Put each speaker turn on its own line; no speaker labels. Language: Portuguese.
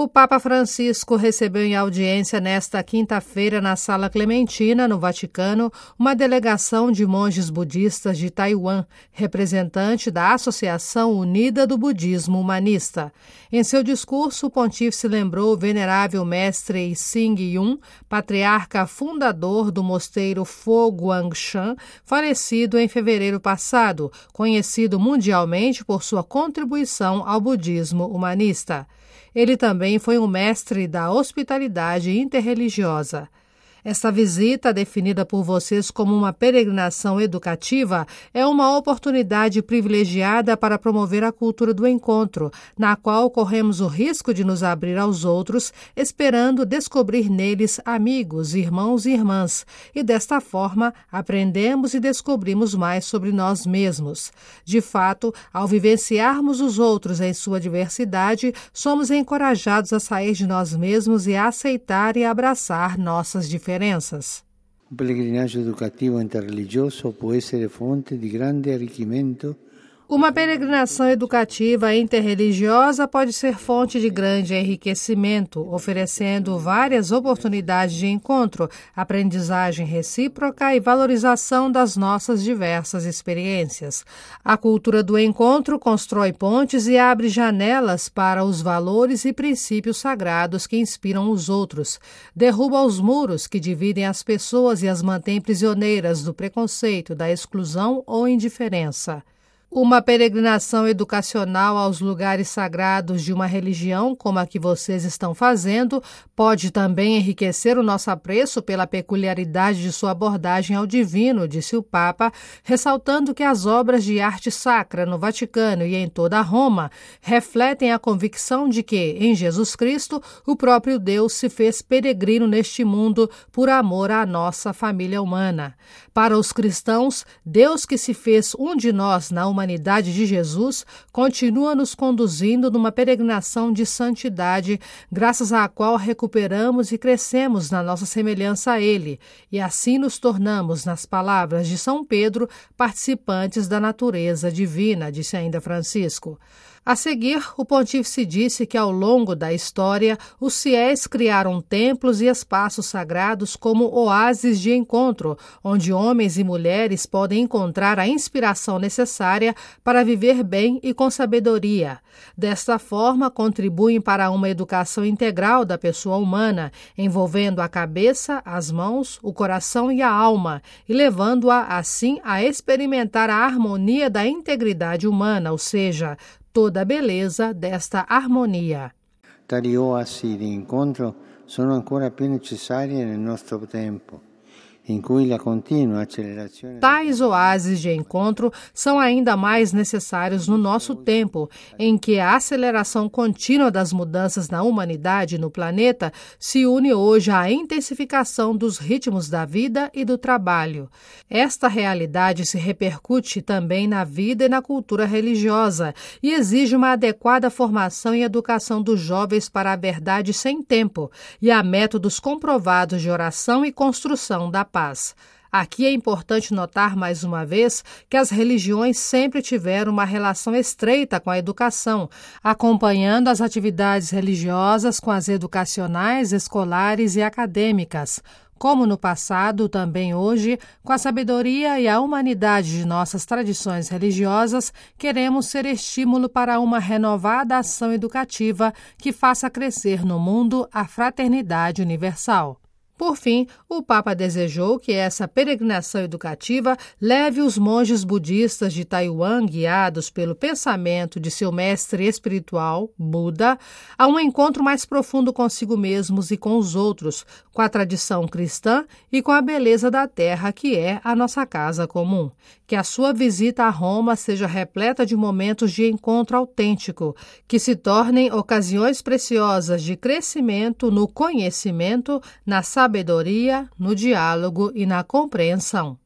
O Papa Francisco recebeu em audiência nesta quinta-feira na Sala Clementina, no Vaticano, uma delegação de monges budistas de Taiwan, representante da Associação Unida do Budismo Humanista. Em seu discurso, o pontífice lembrou o venerável mestre Xing Yun, patriarca fundador do mosteiro Fo Guangshan, falecido em fevereiro passado, conhecido mundialmente por sua contribuição ao budismo humanista. Ele também foi um mestre da hospitalidade interreligiosa. Esta visita, definida por vocês como uma peregrinação educativa, é uma oportunidade privilegiada para promover a cultura do encontro, na qual corremos o risco de nos abrir aos outros, esperando descobrir neles amigos, irmãos e irmãs, e desta forma aprendemos e descobrimos mais sobre nós mesmos. De fato, ao vivenciarmos os outros em sua diversidade, somos encorajados a sair de nós mesmos e a aceitar e abraçar nossas diferenças diferenças.
Un pellegrinaggio educativo interreligioso può essere fonte di grande arricchimento
uma peregrinação educativa interreligiosa pode ser fonte de grande enriquecimento, oferecendo várias oportunidades de encontro, aprendizagem recíproca e valorização das nossas diversas experiências. A cultura do encontro constrói pontes e abre janelas para os valores e princípios sagrados que inspiram os outros, derruba os muros que dividem as pessoas e as mantém prisioneiras do preconceito, da exclusão ou indiferença. Uma peregrinação educacional aos lugares sagrados de uma religião, como a que vocês estão fazendo, pode também enriquecer o nosso apreço pela peculiaridade de sua abordagem ao divino, disse o Papa, ressaltando que as obras de arte sacra no Vaticano e em toda Roma refletem a convicção de que, em Jesus Cristo, o próprio Deus se fez peregrino neste mundo por amor à nossa família humana. Para os cristãos, Deus que se fez um de nós na humanidade, humanidade de Jesus continua nos conduzindo numa peregrinação de santidade, graças à qual recuperamos e crescemos na nossa semelhança a Ele, e assim nos tornamos, nas palavras de São Pedro, participantes da natureza divina, disse ainda Francisco. A seguir, o pontífice disse que ao longo da história os fiéis criaram templos e espaços sagrados como oásis de encontro, onde homens e mulheres podem encontrar a inspiração necessária para viver bem e com sabedoria. Desta forma, contribuem para uma educação integral da pessoa humana, envolvendo a cabeça, as mãos, o coração e a alma, e levando-a assim a experimentar a harmonia da integridade humana, ou seja, toda a beleza desta harmonia.
Tali oasi di incontro sono ancora più necessarie nel nostro tempo
Tais oásis de encontro são ainda mais necessários no nosso tempo, em que a aceleração contínua das mudanças na humanidade e no planeta se une hoje à intensificação dos ritmos da vida e do trabalho. Esta realidade se repercute também na vida e na cultura religiosa e exige uma adequada formação e educação dos jovens para a verdade sem tempo e a métodos comprovados de oração e construção da paz paz. Aqui é importante notar mais uma vez que as religiões sempre tiveram uma relação estreita com a educação, acompanhando as atividades religiosas com as educacionais, escolares e acadêmicas. Como no passado, também hoje, com a sabedoria e a humanidade de nossas tradições religiosas, queremos ser estímulo para uma renovada ação educativa que faça crescer no mundo a fraternidade universal. Por fim, o Papa desejou que essa peregrinação educativa leve os monges budistas de Taiwan, guiados pelo pensamento de seu mestre espiritual, Buda, a um encontro mais profundo consigo mesmos e com os outros, com a tradição cristã e com a beleza da terra que é a nossa casa comum. Que a sua visita a Roma seja repleta de momentos de encontro autêntico, que se tornem ocasiões preciosas de crescimento no conhecimento, na sabedoria, no diálogo e na compreensão.